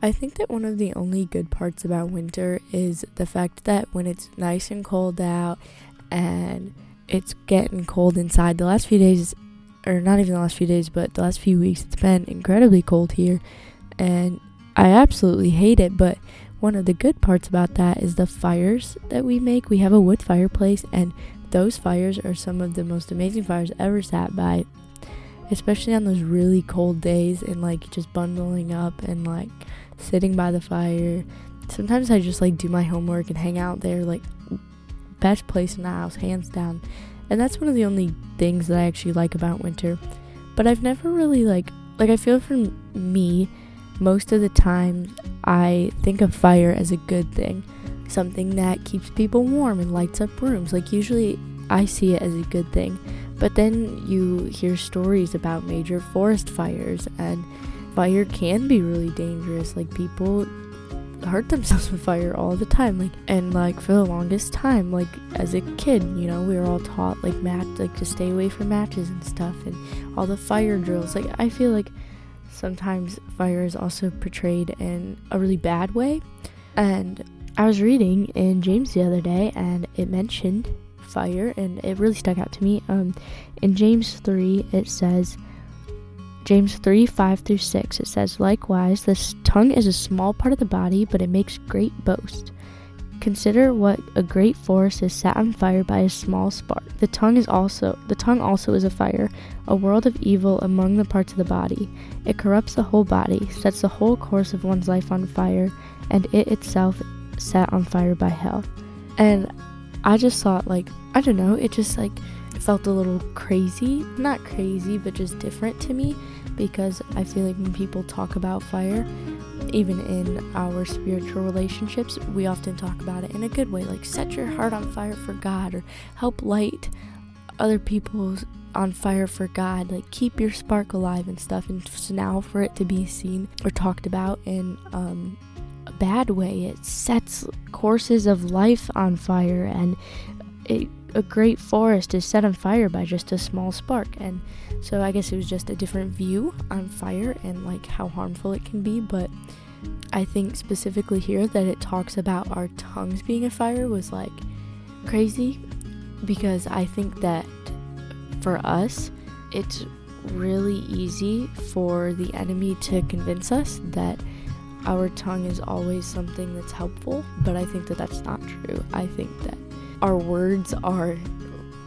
I think that one of the only good parts about winter is the fact that when it's nice and cold out and it's getting cold inside, the last few days, or not even the last few days, but the last few weeks, it's been incredibly cold here. And I absolutely hate it, but one of the good parts about that is the fires that we make. We have a wood fireplace, and those fires are some of the most amazing fires ever sat by, especially on those really cold days and like just bundling up and like sitting by the fire. Sometimes I just like do my homework and hang out there, like best place in the house, hands down. And that's one of the only things that I actually like about winter. But I've never really like like I feel for me most of the time I think of fire as a good thing, something that keeps people warm and lights up rooms. Like usually I see it as a good thing. But then you hear stories about major forest fires and fire can be really dangerous. Like people hurt themselves with fire all the time. Like and like for the longest time, like as a kid, you know, we were all taught like match like to stay away from matches and stuff and all the fire drills. Like I feel like sometimes fire is also portrayed in a really bad way. And I was reading in James the other day and it mentioned fire and it really stuck out to me. Um in James 3 it says James 3 5 through 6, it says, Likewise, the tongue is a small part of the body, but it makes great boast. Consider what a great forest is set on fire by a small spark. The tongue is also the tongue also is a fire, a world of evil among the parts of the body. It corrupts the whole body, sets the whole course of one's life on fire, and it itself set on fire by hell. And I just thought like I don't know, it just like felt a little crazy. Not crazy, but just different to me because I feel like when people talk about fire, even in our spiritual relationships, we often talk about it in a good way, like set your heart on fire for God or help light other people's on fire for God, like keep your spark alive and stuff. And so now for it to be seen or talked about in um, a bad way, it sets courses of life on fire and it a great forest is set on fire by just a small spark. And so I guess it was just a different view on fire and like how harmful it can be. But I think specifically here that it talks about our tongues being a fire was like crazy because I think that for us, it's really easy for the enemy to convince us that our tongue is always something that's helpful, but I think that that's not true. I think that our words are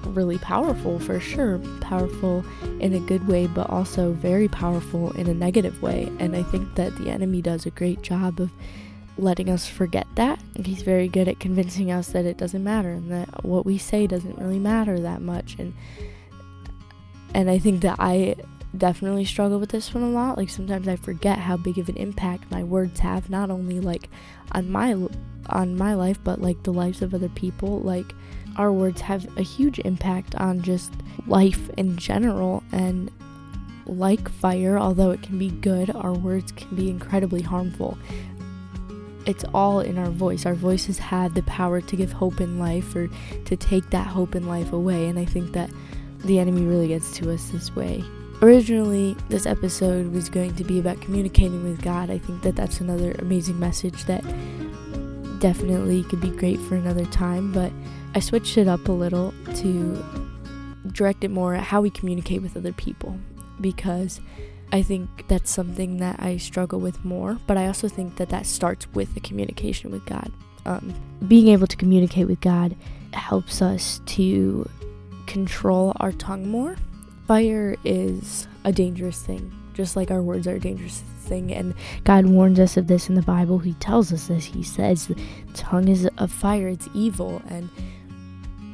really powerful for sure. Powerful in a good way, but also very powerful in a negative way. And I think that the enemy does a great job of letting us forget that. He's very good at convincing us that it doesn't matter and that what we say doesn't really matter that much. And and I think that I definitely struggle with this one a lot. Like sometimes I forget how big of an impact my words have, not only like on my on my life, but like the lives of other people. Like our words have a huge impact on just life in general and like fire, although it can be good, our words can be incredibly harmful. It's all in our voice. Our voices have the power to give hope in life or to take that hope in life away, and I think that the enemy really gets to us this way. Originally, this episode was going to be about communicating with God. I think that that's another amazing message that definitely could be great for another time, but I switched it up a little to direct it more at how we communicate with other people because I think that's something that I struggle with more, but I also think that that starts with the communication with God. Um, being able to communicate with God helps us to control our tongue more. Fire is a dangerous thing, just like our words are a dangerous thing. And God warns us of this in the Bible. He tells us this. He says, the tongue is a fire, it's evil. And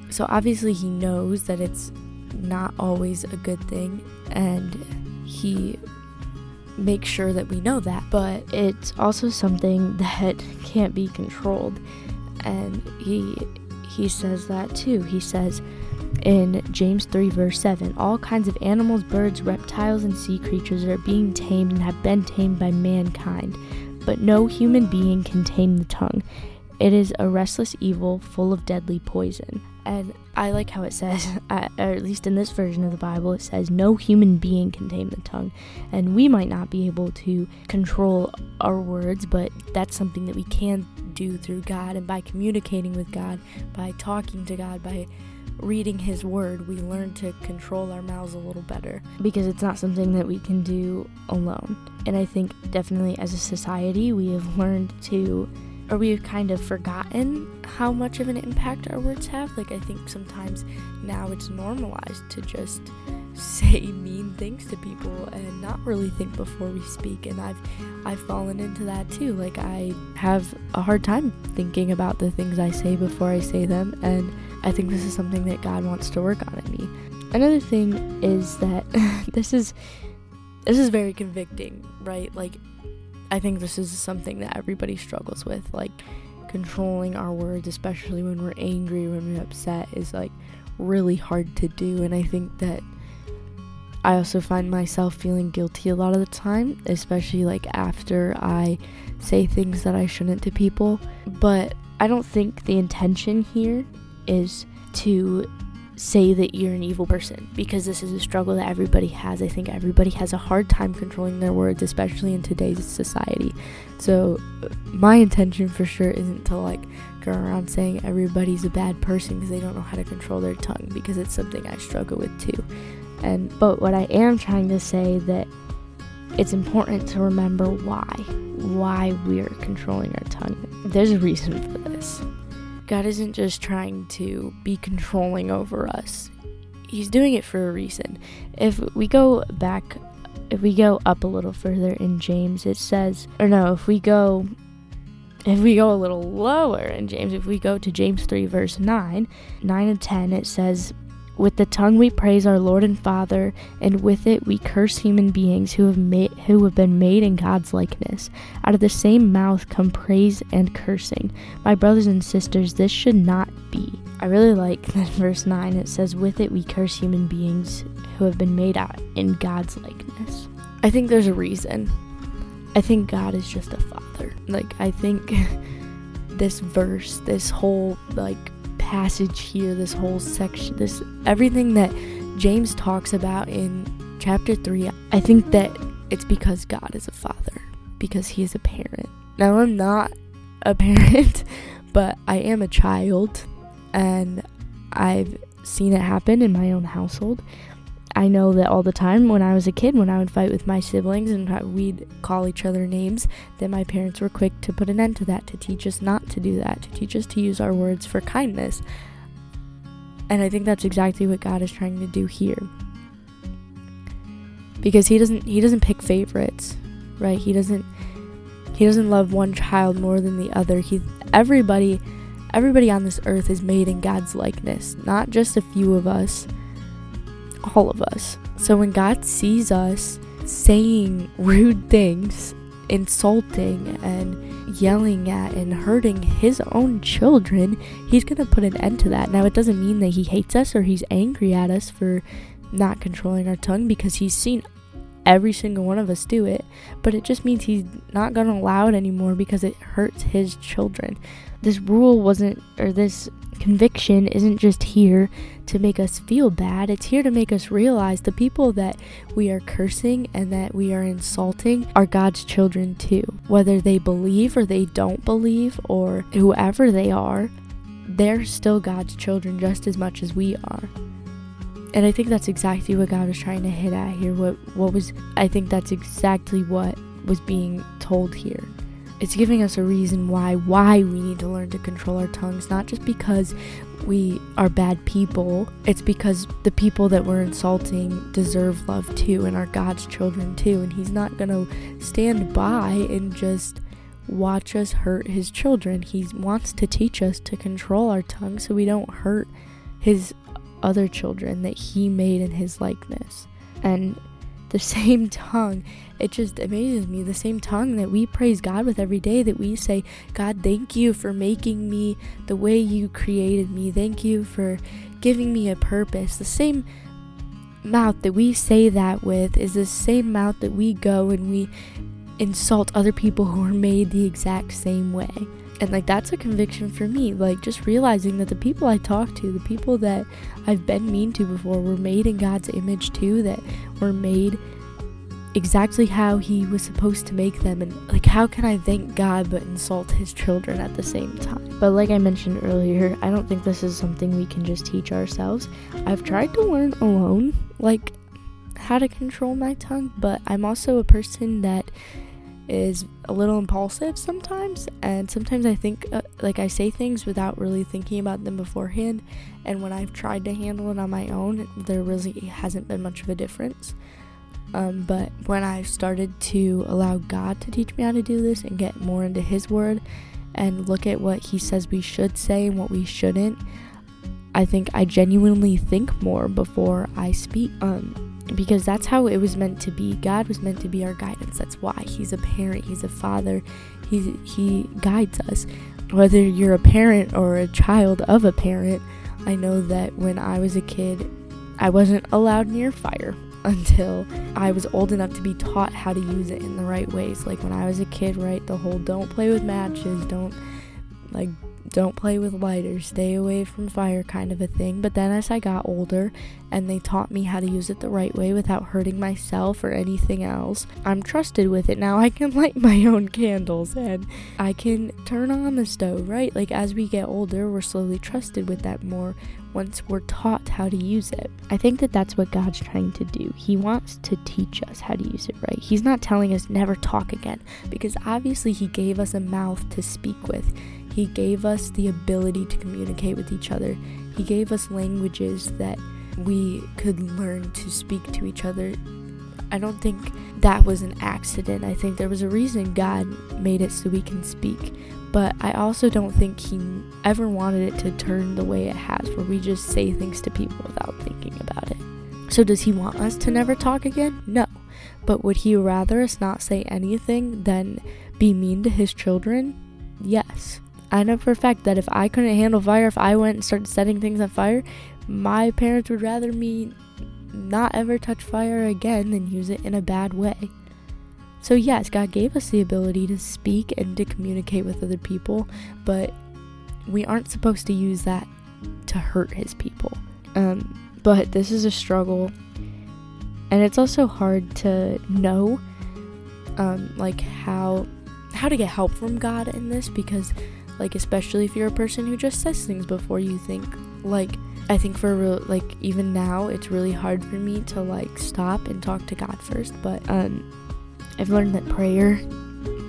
so obviously, He knows that it's not always a good thing. And He makes sure that we know that. But it's also something that can't be controlled. And He he says that too. He says, in James 3, verse 7, all kinds of animals, birds, reptiles, and sea creatures are being tamed and have been tamed by mankind, but no human being can tame the tongue. It is a restless evil full of deadly poison. And I like how it says, or at least in this version of the Bible, it says, no human being can tame the tongue. And we might not be able to control our words, but that's something that we can do through God. And by communicating with God, by talking to God, by reading His Word, we learn to control our mouths a little better because it's not something that we can do alone. And I think definitely as a society, we have learned to, or we have kind of forgotten how much of an impact our words have. Like, I think sometimes now it's normalized to just say mean things to people and not really think before we speak and I've I've fallen into that too like I have a hard time thinking about the things I say before I say them and I think this is something that God wants to work on in me. Another thing is that this is this is very convicting, right? Like I think this is something that everybody struggles with, like controlling our words, especially when we're angry, when we're upset is like really hard to do and I think that I also find myself feeling guilty a lot of the time, especially like after I say things that I shouldn't to people. But I don't think the intention here is to say that you're an evil person because this is a struggle that everybody has. I think everybody has a hard time controlling their words, especially in today's society. So, uh, my intention for sure isn't to like go around saying everybody's a bad person because they don't know how to control their tongue because it's something I struggle with too. And but what I am trying to say that it's important to remember why why we're controlling our tongue. There's a reason for this. God isn't just trying to be controlling over us. He's doing it for a reason. If we go back if we go up a little further in James, it says or no, if we go if we go a little lower in James, if we go to James 3 verse 9, 9 and 10, it says with the tongue we praise our Lord and Father, and with it we curse human beings who have made who have been made in God's likeness. Out of the same mouth come praise and cursing. My brothers and sisters, this should not be. I really like that verse 9. It says, With it we curse human beings who have been made out in God's likeness. I think there's a reason. I think God is just a father. Like I think this verse, this whole like passage here, this whole section, this everything that James talks about in chapter 3, I think that it's because God is a father, because he is a parent. Now, I'm not a parent, but I am a child, and I've seen it happen in my own household. I know that all the time when I was a kid, when I would fight with my siblings and we'd call each other names, that my parents were quick to put an end to that, to teach us not to do that, to teach us to use our words for kindness. And I think that's exactly what God is trying to do here. Because he doesn't he doesn't pick favorites, right? He doesn't he doesn't love one child more than the other. He everybody everybody on this earth is made in God's likeness, not just a few of us all of us. So when God sees us saying rude things, insulting and yelling at and hurting his own children, he's going to put an end to that. Now, it doesn't mean that he hates us or he's angry at us for not controlling our tongue because he's seen every single one of us do it, but it just means he's not going to allow it anymore because it hurts his children. This rule wasn't, or this conviction isn't just here to make us feel bad, it's here to make us realize the people that we are cursing and that we are insulting are God's children too. Whether they believe or they don't believe, or whoever they are, they're still God's children just as much as we are. And I think that's exactly what God was trying to hit at here. What what was I think that's exactly what was being told here. It's giving us a reason why why we need to learn to control our tongues, not just because we are bad people. It's because the people that we're insulting deserve love too and are God's children too. And He's not going to stand by and just watch us hurt His children. He wants to teach us to control our tongue so we don't hurt His other children that He made in His likeness. And the same tongue. It just amazes me. The same tongue that we praise God with every day, that we say, God, thank you for making me the way you created me. Thank you for giving me a purpose. The same mouth that we say that with is the same mouth that we go and we insult other people who are made the exact same way. And like that's a conviction for me. Like just realizing that the people I talk to, the people that I've been mean to before, were made in God's image too, that were made exactly how he was supposed to make them and like how can I thank God but insult his children at the same time. But like I mentioned earlier, I don't think this is something we can just teach ourselves. I've tried to learn alone like how to control my tongue, but I'm also a person that is a little impulsive sometimes and sometimes i think uh, like i say things without really thinking about them beforehand and when i've tried to handle it on my own there really hasn't been much of a difference. Um, but when i've started to allow god to teach me how to do this and get more into his word and look at what he says we should say and what we shouldn't i think i genuinely think more before i speak um because that's how it was meant to be. God was meant to be our guidance. That's why He's a parent, He's a father, He, he guides us. Whether you're a parent or a child of a parent, I know that when I was a kid, I wasn't allowed near fire until I was old enough to be taught how to use it in the right ways. Like when I was a kid, right? The whole don't play with matches, don't like don't play with lighters, stay away from fire kind of a thing. But then as I got older and they taught me how to use it the right way without hurting myself or anything else, I'm trusted with it. Now I can light my own candles and I can turn on the stove, right? Like as we get older, we're slowly trusted with that more once we're taught how to use it. I think that that's what God's trying to do. He wants to teach us how to use it right. He's not telling us never talk again because obviously He gave us a mouth to speak with. He gave us the ability to communicate with each other. He gave us languages that we could learn to speak to each other. I don't think that was an accident. I think there was a reason God made it so we can speak. But I also don't think He ever wanted it to turn the way it has, where we just say things to people without thinking about it. So, does He want us to never talk again? No. But would He rather us not say anything than be mean to His children? Yes. I know for a fact that if I couldn't handle fire, if I went and started setting things on fire, my parents would rather me not ever touch fire again than use it in a bad way. So, yes, God gave us the ability to speak and to communicate with other people, but we aren't supposed to use that to hurt His people. Um, but this is a struggle, and it's also hard to know, um, like how how to get help from God in this because like especially if you're a person who just says things before you think like i think for real like even now it's really hard for me to like stop and talk to god first but um i've learned that prayer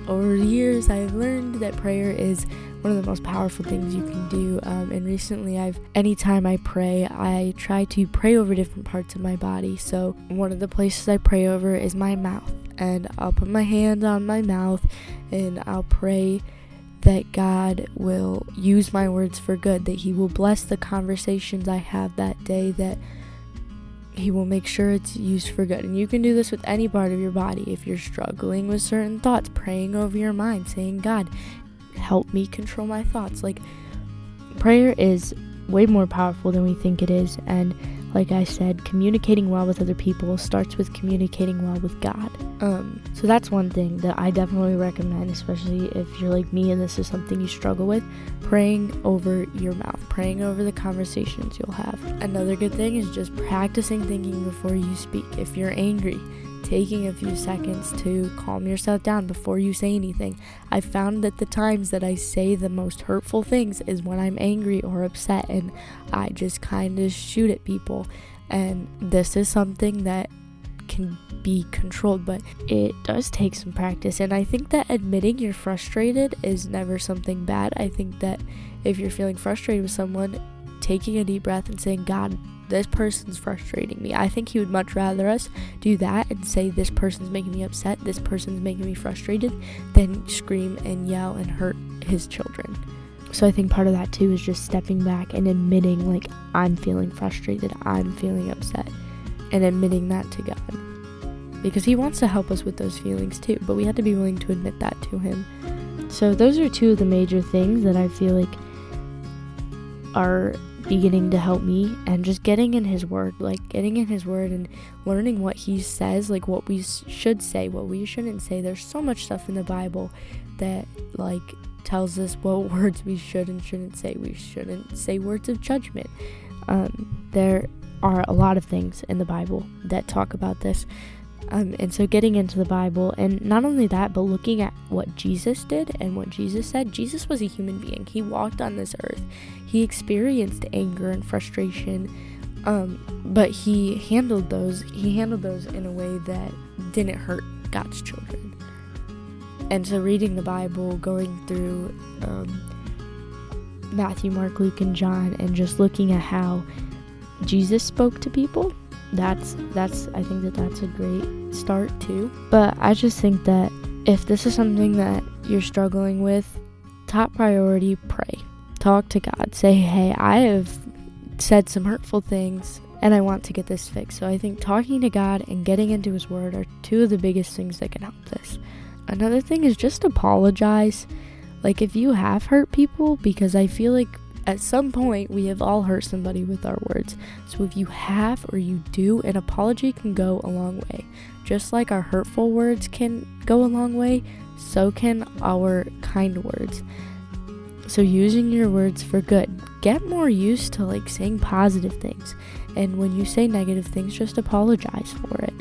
over the years i've learned that prayer is one of the most powerful things you can do um, and recently i've anytime i pray i try to pray over different parts of my body so one of the places i pray over is my mouth and i'll put my hand on my mouth and i'll pray that God will use my words for good, that He will bless the conversations I have that day, that He will make sure it's used for good. And you can do this with any part of your body. If you're struggling with certain thoughts, praying over your mind, saying, God, help me control my thoughts. Like, prayer is way more powerful than we think it is. And like I said, communicating well with other people starts with communicating well with God. Um, so that's one thing that I definitely recommend, especially if you're like me and this is something you struggle with. Praying over your mouth, praying over the conversations you'll have. Another good thing is just practicing thinking before you speak. If you're angry, taking a few seconds to calm yourself down before you say anything. I found that the times that I say the most hurtful things is when I'm angry or upset and I just kind of shoot at people. And this is something that can be controlled, but it does take some practice. And I think that admitting you're frustrated is never something bad. I think that if you're feeling frustrated with someone, taking a deep breath and saying, God, this person's frustrating me. I think he would much rather us do that and say, This person's making me upset, this person's making me frustrated, than scream and yell and hurt his children. So I think part of that too is just stepping back and admitting, like, I'm feeling frustrated, I'm feeling upset, and admitting that to God. Because He wants to help us with those feelings too, but we have to be willing to admit that to Him. So those are two of the major things that I feel like are beginning to help me and just getting in his word like getting in his word and learning what he says like what we should say what we shouldn't say there's so much stuff in the bible that like tells us what words we should and shouldn't say. We shouldn't say words of judgment. Um, there are a lot of things in the Bible that talk about this. Um, and so, getting into the Bible, and not only that, but looking at what Jesus did and what Jesus said. Jesus was a human being. He walked on this earth. He experienced anger and frustration, um, but he handled those. He handled those in a way that didn't hurt God's children. And so, reading the Bible, going through um, Matthew, Mark, Luke, and John, and just looking at how Jesus spoke to people, that's that's I think that that's a great start too. But I just think that if this is something that you're struggling with, top priority, pray. Talk to God. Say, "Hey, I have said some hurtful things and I want to get this fixed." So I think talking to God and getting into his word are two of the biggest things that can help this. Another thing is just apologize. Like if you have hurt people, because I feel like at some point we have all hurt somebody with our words. So if you have or you do, an apology can go a long way. Just like our hurtful words can go a long way, so can our kind words. So using your words for good. Get more used to like saying positive things. And when you say negative things, just apologize for it.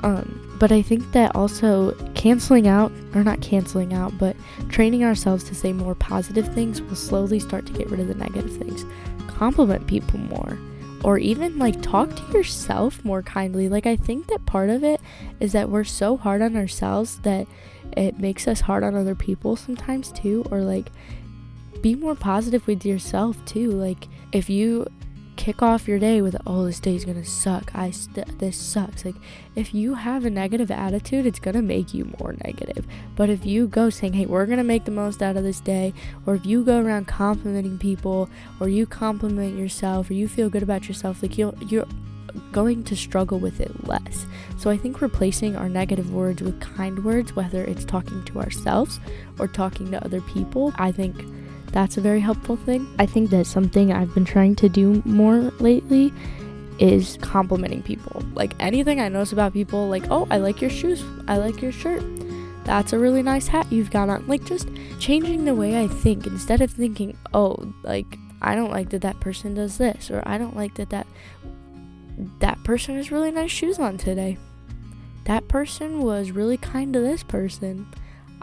Um but I think that also canceling out, or not canceling out, but training ourselves to say more positive things will slowly start to get rid of the negative things. Compliment people more. Or even like talk to yourself more kindly. Like, I think that part of it is that we're so hard on ourselves that it makes us hard on other people sometimes too. Or like, be more positive with yourself too. Like, if you kick off your day with oh this day's gonna suck. I st- this sucks. Like if you have a negative attitude it's gonna make you more negative. But if you go saying hey we're gonna make the most out of this day or if you go around complimenting people or you compliment yourself or you feel good about yourself like you'll you're going to struggle with it less. So I think replacing our negative words with kind words, whether it's talking to ourselves or talking to other people, I think that's a very helpful thing. I think that something I've been trying to do more lately is complimenting people. Like anything I notice about people, like, oh, I like your shoes, I like your shirt. That's a really nice hat you've got on. Like, just changing the way I think instead of thinking, oh, like, I don't like that that person does this, or I don't like that that that person has really nice shoes on today. That person was really kind to this person.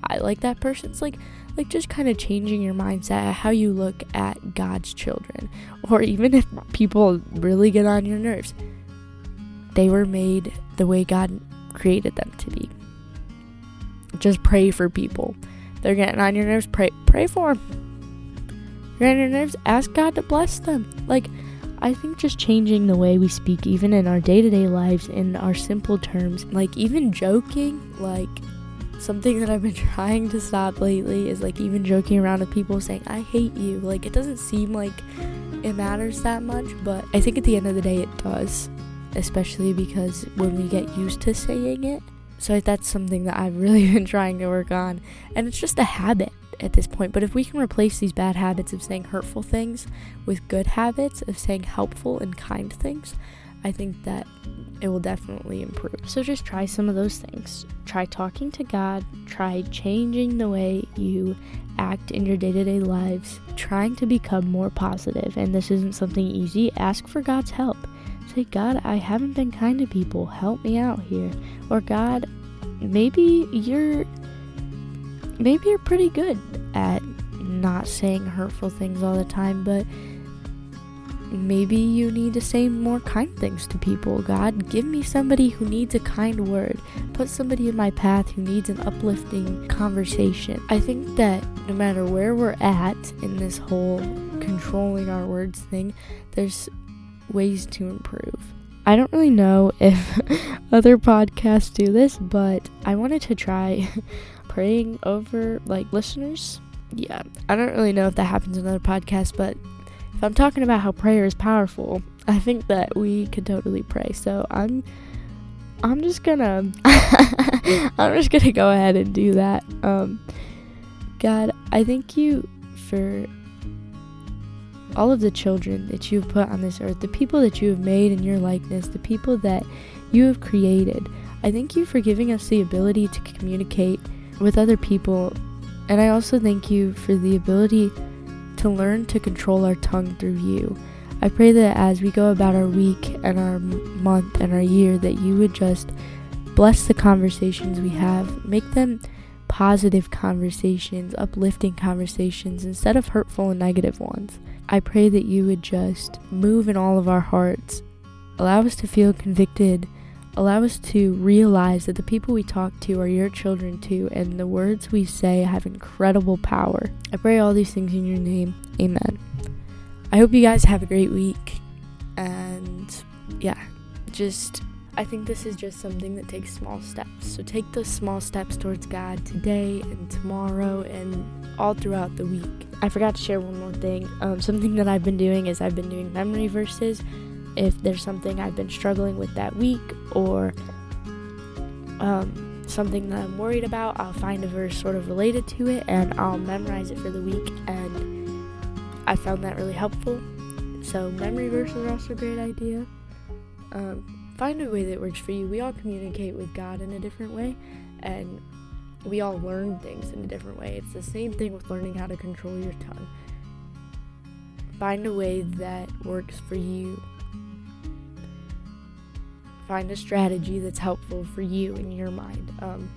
I like that person. It's like like just kind of changing your mindset how you look at God's children. Or even if people really get on your nerves, they were made the way God created them to be. Just pray for people. They're getting on your nerves, pray pray for them. You're on your nerves, ask God to bless them. Like I think just changing the way we speak, even in our day to day lives, in our simple terms, like even joking, like something that I've been trying to stop lately is like even joking around with people saying, I hate you. Like, it doesn't seem like it matters that much, but I think at the end of the day it does, especially because when we get used to saying it. So that's something that I've really been trying to work on. And it's just a habit at this point. But if we can replace these bad habits of saying hurtful things with good habits of saying helpful and kind things, I think that it will definitely improve. So just try some of those things. Try talking to God, try changing the way you act in your day to day lives, trying to become more positive. And this isn't something easy. Ask for God's help. Say, God, I haven't been kind to people. Help me out here. Or, God, maybe you're. Maybe you're pretty good at not saying hurtful things all the time, but maybe you need to say more kind things to people. God, give me somebody who needs a kind word. Put somebody in my path who needs an uplifting conversation. I think that no matter where we're at in this whole controlling our words thing, there's ways to improve. I don't really know if other podcasts do this, but I wanted to try praying over like listeners. Yeah, I don't really know if that happens in other podcasts, but I'm talking about how prayer is powerful, I think that we could totally pray. So I'm I'm just gonna I'm just gonna go ahead and do that. Um God, I thank you for all of the children that you've put on this earth, the people that you have made in your likeness, the people that you have created. I thank you for giving us the ability to communicate with other people And I also thank you for the ability to learn to control our tongue through you. I pray that as we go about our week and our month and our year, that you would just bless the conversations we have, make them positive conversations, uplifting conversations instead of hurtful and negative ones. I pray that you would just move in all of our hearts, allow us to feel convicted, allow us to realize that the people we talk to are your children too, and the words we say have incredible power. I pray all these things in your name. Amen. I hope you guys have a great week. And yeah, just I think this is just something that takes small steps. So take those small steps towards God today and tomorrow and all throughout the week. I forgot to share one more thing. Um, something that I've been doing is I've been doing memory verses. If there's something I've been struggling with that week or um, something that I'm worried about, I'll find a verse sort of related to it and I'll memorize it for the week. And I found that really helpful. So, memory verses are also a great idea. Um, find a way that works for you. We all communicate with God in a different way, and we all learn things in a different way. It's the same thing with learning how to control your tongue. Find a way that works for you. Find a strategy that's helpful for you in your mind. Um,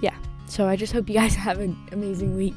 yeah, so I just hope you guys have an amazing week.